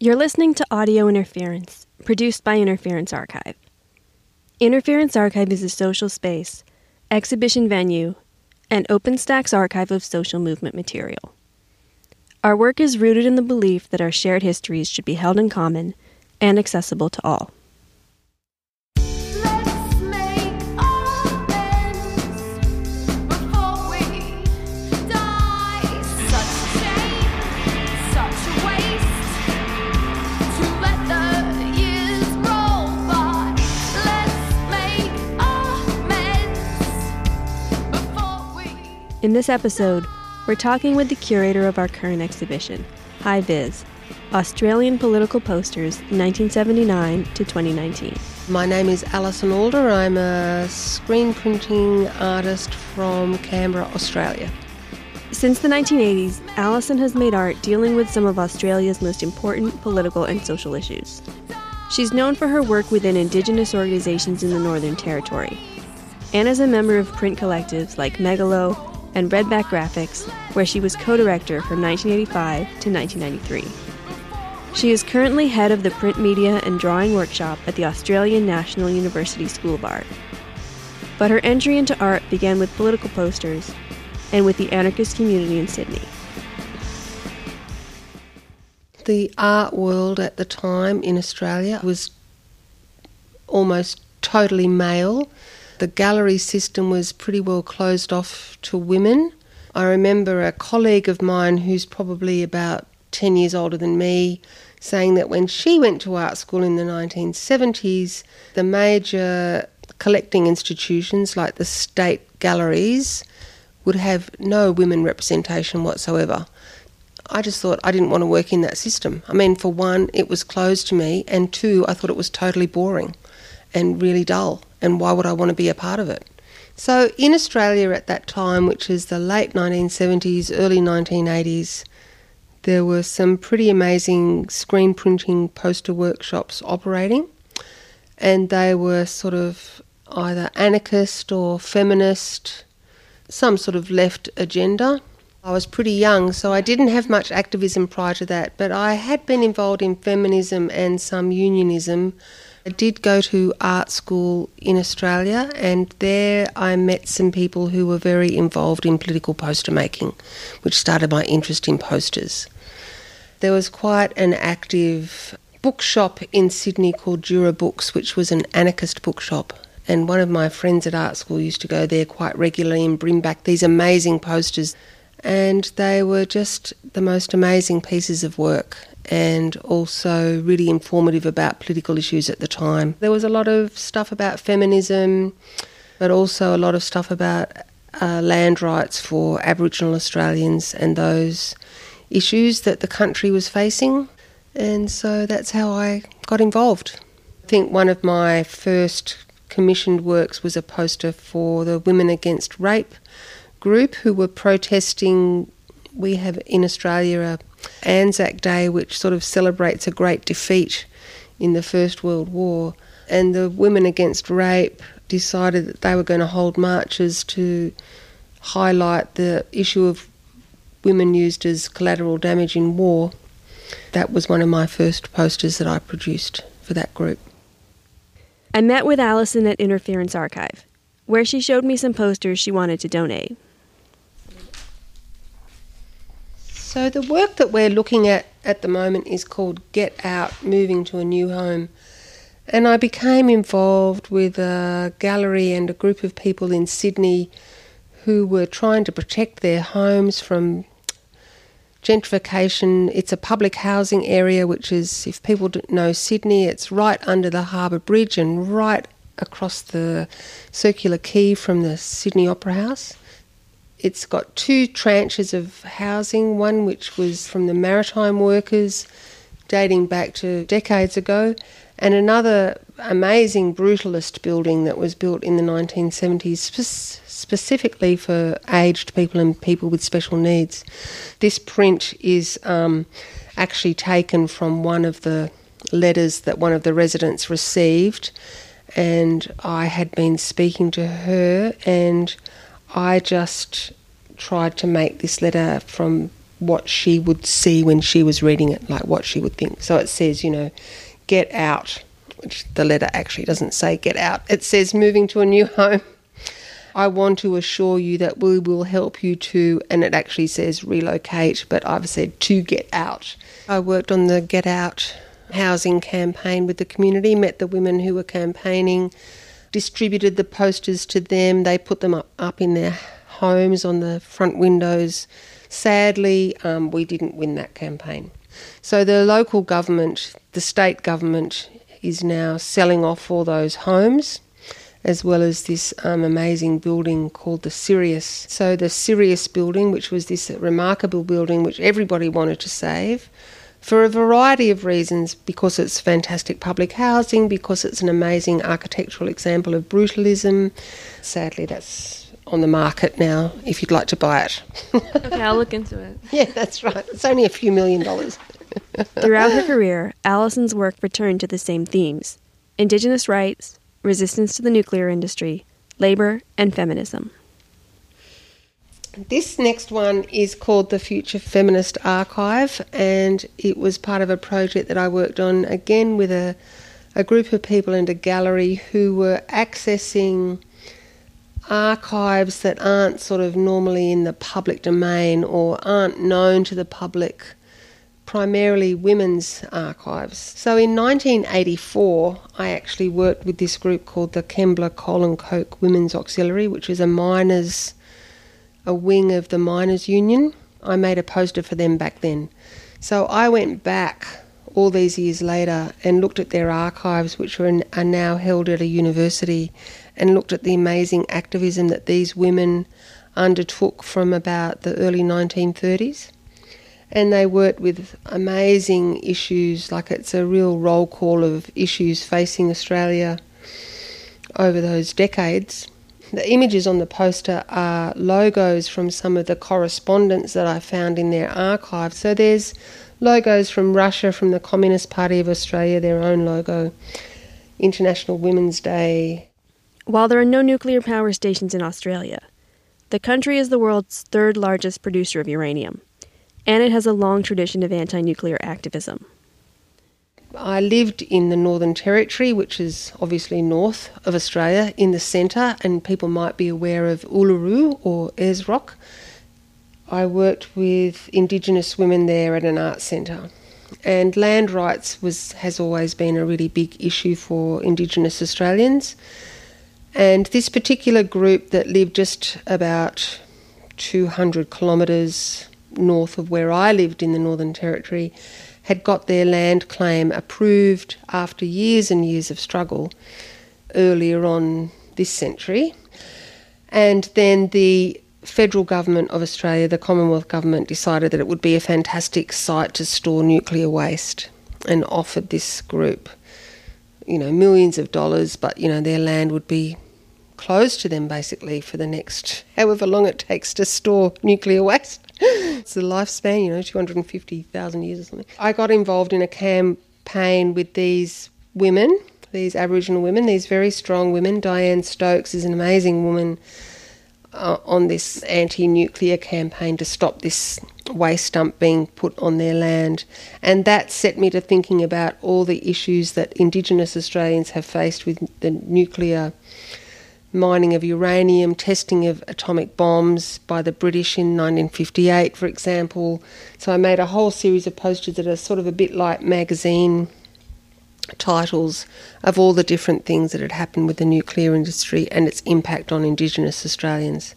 You're listening to Audio Interference, produced by Interference Archive. Interference Archive is a social space, exhibition venue, and open stacks archive of social movement material. Our work is rooted in the belief that our shared histories should be held in common and accessible to all. In this episode, we're talking with the curator of our current exhibition, High Viz Australian Political Posters 1979 to 2019. My name is Alison Alder. I'm a screen printing artist from Canberra, Australia. Since the 1980s, Alison has made art dealing with some of Australia's most important political and social issues. She's known for her work within Indigenous organizations in the Northern Territory, and as a member of print collectives like Megalo and Redback Graphics, where she was co director from 1985 to 1993. She is currently head of the print media and drawing workshop at the Australian National University School of Art. But her entry into art began with political posters and with the anarchist community in Sydney. The art world at the time in Australia was almost totally male. The gallery system was pretty well closed off to women. I remember a colleague of mine who's probably about 10 years older than me saying that when she went to art school in the 1970s, the major collecting institutions like the state galleries would have no women representation whatsoever. I just thought I didn't want to work in that system. I mean, for one, it was closed to me, and two, I thought it was totally boring and really dull, and why would I want to be a part of it? So, in Australia at that time, which is the late 1970s, early 1980s, there were some pretty amazing screen printing poster workshops operating, and they were sort of either anarchist or feminist, some sort of left agenda. I was pretty young, so I didn't have much activism prior to that, but I had been involved in feminism and some unionism. I did go to art school in Australia, and there I met some people who were very involved in political poster making, which started my interest in posters. There was quite an active bookshop in Sydney called Jura Books, which was an anarchist bookshop. And one of my friends at art school used to go there quite regularly and bring back these amazing posters. And they were just the most amazing pieces of work and also really informative about political issues at the time. There was a lot of stuff about feminism, but also a lot of stuff about uh, land rights for Aboriginal Australians and those issues that the country was facing. And so that's how I got involved. I think one of my first commissioned works was a poster for the Women Against Rape group who were protesting. We have in Australia a Anzac Day, which sort of celebrates a great defeat in the First World War. And the Women Against Rape decided that they were going to hold marches to highlight the issue of women used as collateral damage in war. That was one of my first posters that I produced for that group. I met with Alison at Interference Archive, where she showed me some posters she wanted to donate. So, the work that we're looking at at the moment is called Get Out Moving to a New Home. And I became involved with a gallery and a group of people in Sydney who were trying to protect their homes from gentrification. It's a public housing area, which is, if people don't know Sydney, it's right under the Harbour Bridge and right across the circular quay from the Sydney Opera House. It's got two tranches of housing, one which was from the maritime workers dating back to decades ago, and another amazing brutalist building that was built in the 1970s spe- specifically for aged people and people with special needs. This print is um, actually taken from one of the letters that one of the residents received, and I had been speaking to her, and I just tried to make this letter from what she would see when she was reading it, like what she would think. So it says, you know, get out, which the letter actually doesn't say get out. It says moving to a new home. I want to assure you that we will help you to, and it actually says relocate, but I've said to get out. I worked on the Get Out housing campaign with the community, met the women who were campaigning, distributed the posters to them. They put them up, up in their homes on the front windows. Sadly, um, we didn't win that campaign. So the local government, the state government, is now selling off all those homes as well as this um, amazing building called the Sirius. So, the Sirius building, which was this remarkable building which everybody wanted to save for a variety of reasons because it's fantastic public housing, because it's an amazing architectural example of brutalism. Sadly, that's on the market now if you'd like to buy it. Okay, I'll look into it. yeah, that's right. It's only a few million dollars. Throughout her career, Alison's work returned to the same themes Indigenous rights, resistance to the nuclear industry, labor, and feminism. This next one is called the Future Feminist Archive, and it was part of a project that I worked on again with a, a group of people and a gallery who were accessing archives that aren't sort of normally in the public domain or aren't known to the public, primarily women's archives. So in 1984, I actually worked with this group called the Kembla Coal and Coke Women's Auxiliary, which is a miners' a wing of the miners' union. I made a poster for them back then. So I went back all these years later and looked at their archives, which are, in, are now held at a university, and looked at the amazing activism that these women undertook from about the early 1930s. And they worked with amazing issues, like it's a real roll call of issues facing Australia over those decades. The images on the poster are logos from some of the correspondence that I found in their archive. So there's logos from Russia, from the Communist Party of Australia, their own logo, International Women's Day. While there are no nuclear power stations in Australia, the country is the world's third largest producer of uranium, and it has a long tradition of anti nuclear activism. I lived in the Northern Territory, which is obviously north of Australia, in the centre, and people might be aware of Uluru or Ayers Rock. I worked with Indigenous women there at an art centre. And land rights was has always been a really big issue for Indigenous Australians. And this particular group that lived just about 200 kilometres north of where I lived in the Northern Territory had got their land claim approved after years and years of struggle earlier on this century. And then the federal government of Australia, the Commonwealth government, decided that it would be a fantastic site to store nuclear waste and offered this group, you know, millions of dollars, but, you know, their land would be closed to them basically for the next however long it takes to store nuclear waste. It's the lifespan, you know, 250,000 years or something. I got involved in a campaign with these women, these Aboriginal women, these very strong women. Diane Stokes is an amazing woman uh, on this anti nuclear campaign to stop this waste dump being put on their land. And that set me to thinking about all the issues that Indigenous Australians have faced with the nuclear mining of uranium, testing of atomic bombs by the British in 1958, for example. So I made a whole series of posters that are sort of a bit like magazine titles of all the different things that had happened with the nuclear industry and its impact on Indigenous Australians.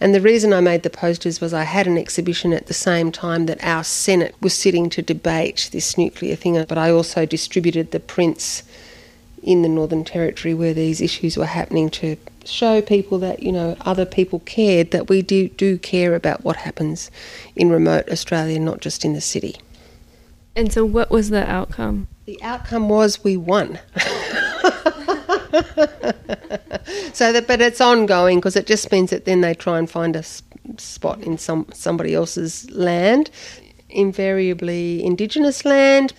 And the reason I made the posters was I had an exhibition at the same time that our Senate was sitting to debate this nuclear thing, but I also distributed the prints in the Northern Territory where these issues were happening to show people that you know other people cared that we do do care about what happens in remote Australia, not just in the city. And so, what was the outcome? The outcome was we won. so that, but it's ongoing because it just means that then they try and find a spot in some somebody else's land, invariably Indigenous land.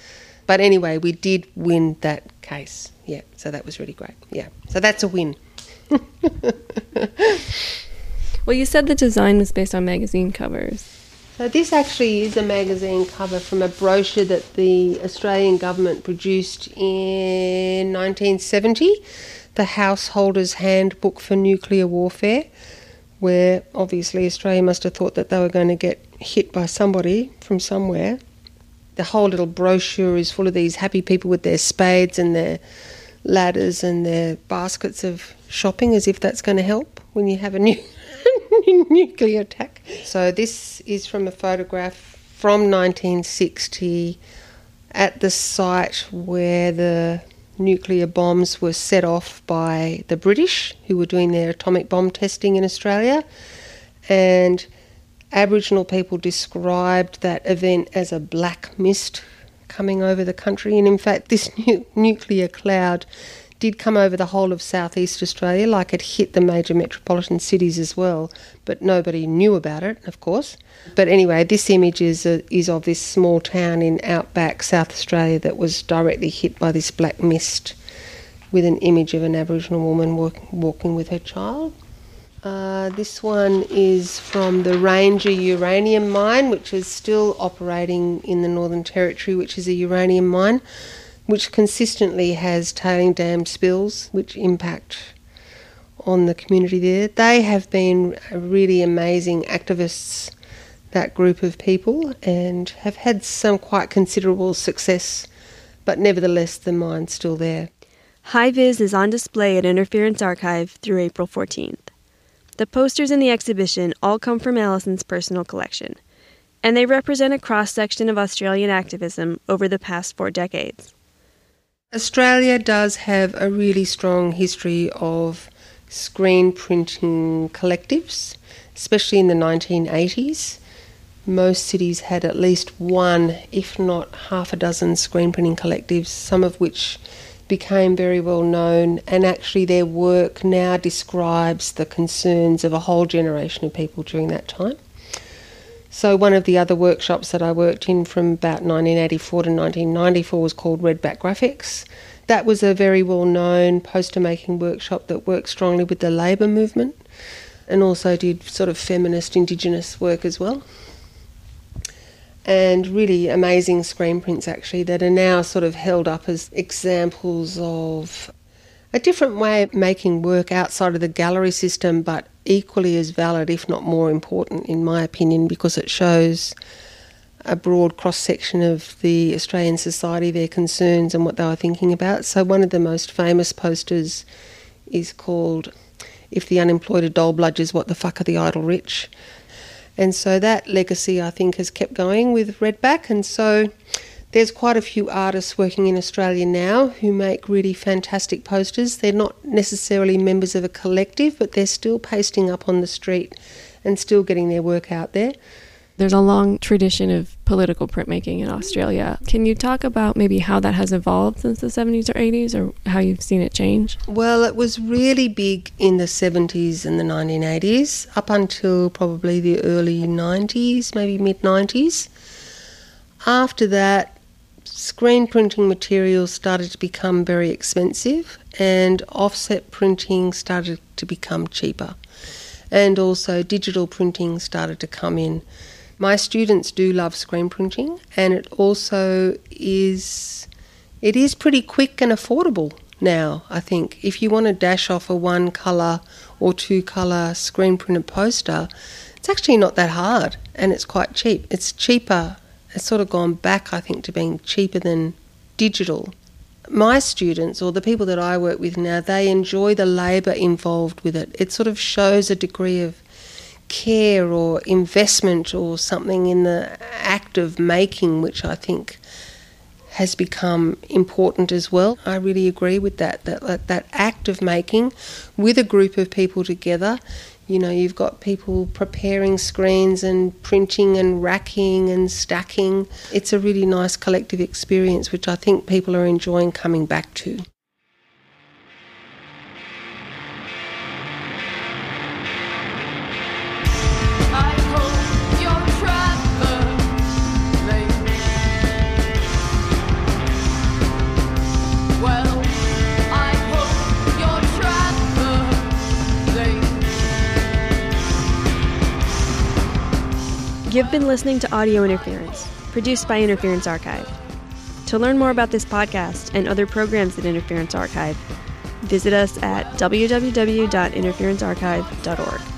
But anyway, we did win that case. Yeah, so that was really great. Yeah, so that's a win. Well, you said the design was based on magazine covers. So this actually is a magazine cover from a brochure that the Australian government produced in 1970, the Householder's Handbook for Nuclear Warfare, where obviously Australia must have thought that they were going to get hit by somebody from somewhere. The whole little brochure is full of these happy people with their spades and their ladders and their baskets of shopping, as if that's going to help when you have a new nuclear attack. So this is from a photograph from 1960 at the site where the nuclear bombs were set off by the British, who were doing their atomic bomb testing in Australia. And Aboriginal people described that event as a black mist coming over the country. And in fact, this nu- nuclear cloud did come over the whole of southeast Australia, like it hit the major metropolitan cities as well, but nobody knew about it, of course. But anyway, this image is, uh, is of this small town in outback South Australia that was directly hit by this black mist with an image of an Aboriginal woman walk, walking with her child. Uh, this one is from the Ranger uranium mine, which is still operating in the Northern Territory, which is a uranium mine which consistently has tailing dam spills, which impact on the community there. They have been really amazing activists, that group of people, and have had some quite considerable success, but nevertheless, the mine's still there. High Vis is on display at Interference Archive through April 14th. The posters in the exhibition all come from Alison's personal collection, and they represent a cross section of Australian activism over the past four decades. Australia does have a really strong history of screen printing collectives, especially in the 1980s. Most cities had at least one, if not half a dozen, screen printing collectives, some of which became very well known, and actually their work now describes the concerns of a whole generation of people during that time. So, one of the other workshops that I worked in from about 1984 to 1994 was called Redback Graphics. That was a very well known poster making workshop that worked strongly with the labour movement and also did sort of feminist indigenous work as well. And really amazing screen prints actually that are now sort of held up as examples of a different way of making work outside of the gallery system, but equally as valid, if not more important, in my opinion, because it shows a broad cross section of the Australian society, their concerns, and what they were thinking about. So, one of the most famous posters is called If the Unemployed Are Dole Bludgers, What the Fuck Are the Idle Rich? And so that legacy, I think, has kept going with Redback. And so there's quite a few artists working in Australia now who make really fantastic posters. They're not necessarily members of a collective, but they're still pasting up on the street and still getting their work out there. There's a long tradition of political printmaking in Australia. Can you talk about maybe how that has evolved since the 70s or 80s or how you've seen it change? Well, it was really big in the 70s and the 1980s, up until probably the early 90s, maybe mid 90s. After that, screen printing materials started to become very expensive, and offset printing started to become cheaper. And also, digital printing started to come in. My students do love screen printing, and it also is it is pretty quick and affordable now. I think if you want to dash off a one color or two color screen printed poster, it's actually not that hard, and it's quite cheap. It's cheaper. It's sort of gone back, I think, to being cheaper than digital. My students, or the people that I work with now, they enjoy the labour involved with it. It sort of shows a degree of care or investment or something in the act of making, which I think has become important as well. I really agree with that, that. That that act of making with a group of people together. You know, you've got people preparing screens and printing and racking and stacking. It's a really nice collective experience, which I think people are enjoying coming back to. You've been listening to Audio Interference, produced by Interference Archive. To learn more about this podcast and other programs at Interference Archive, visit us at www.interferencearchive.org.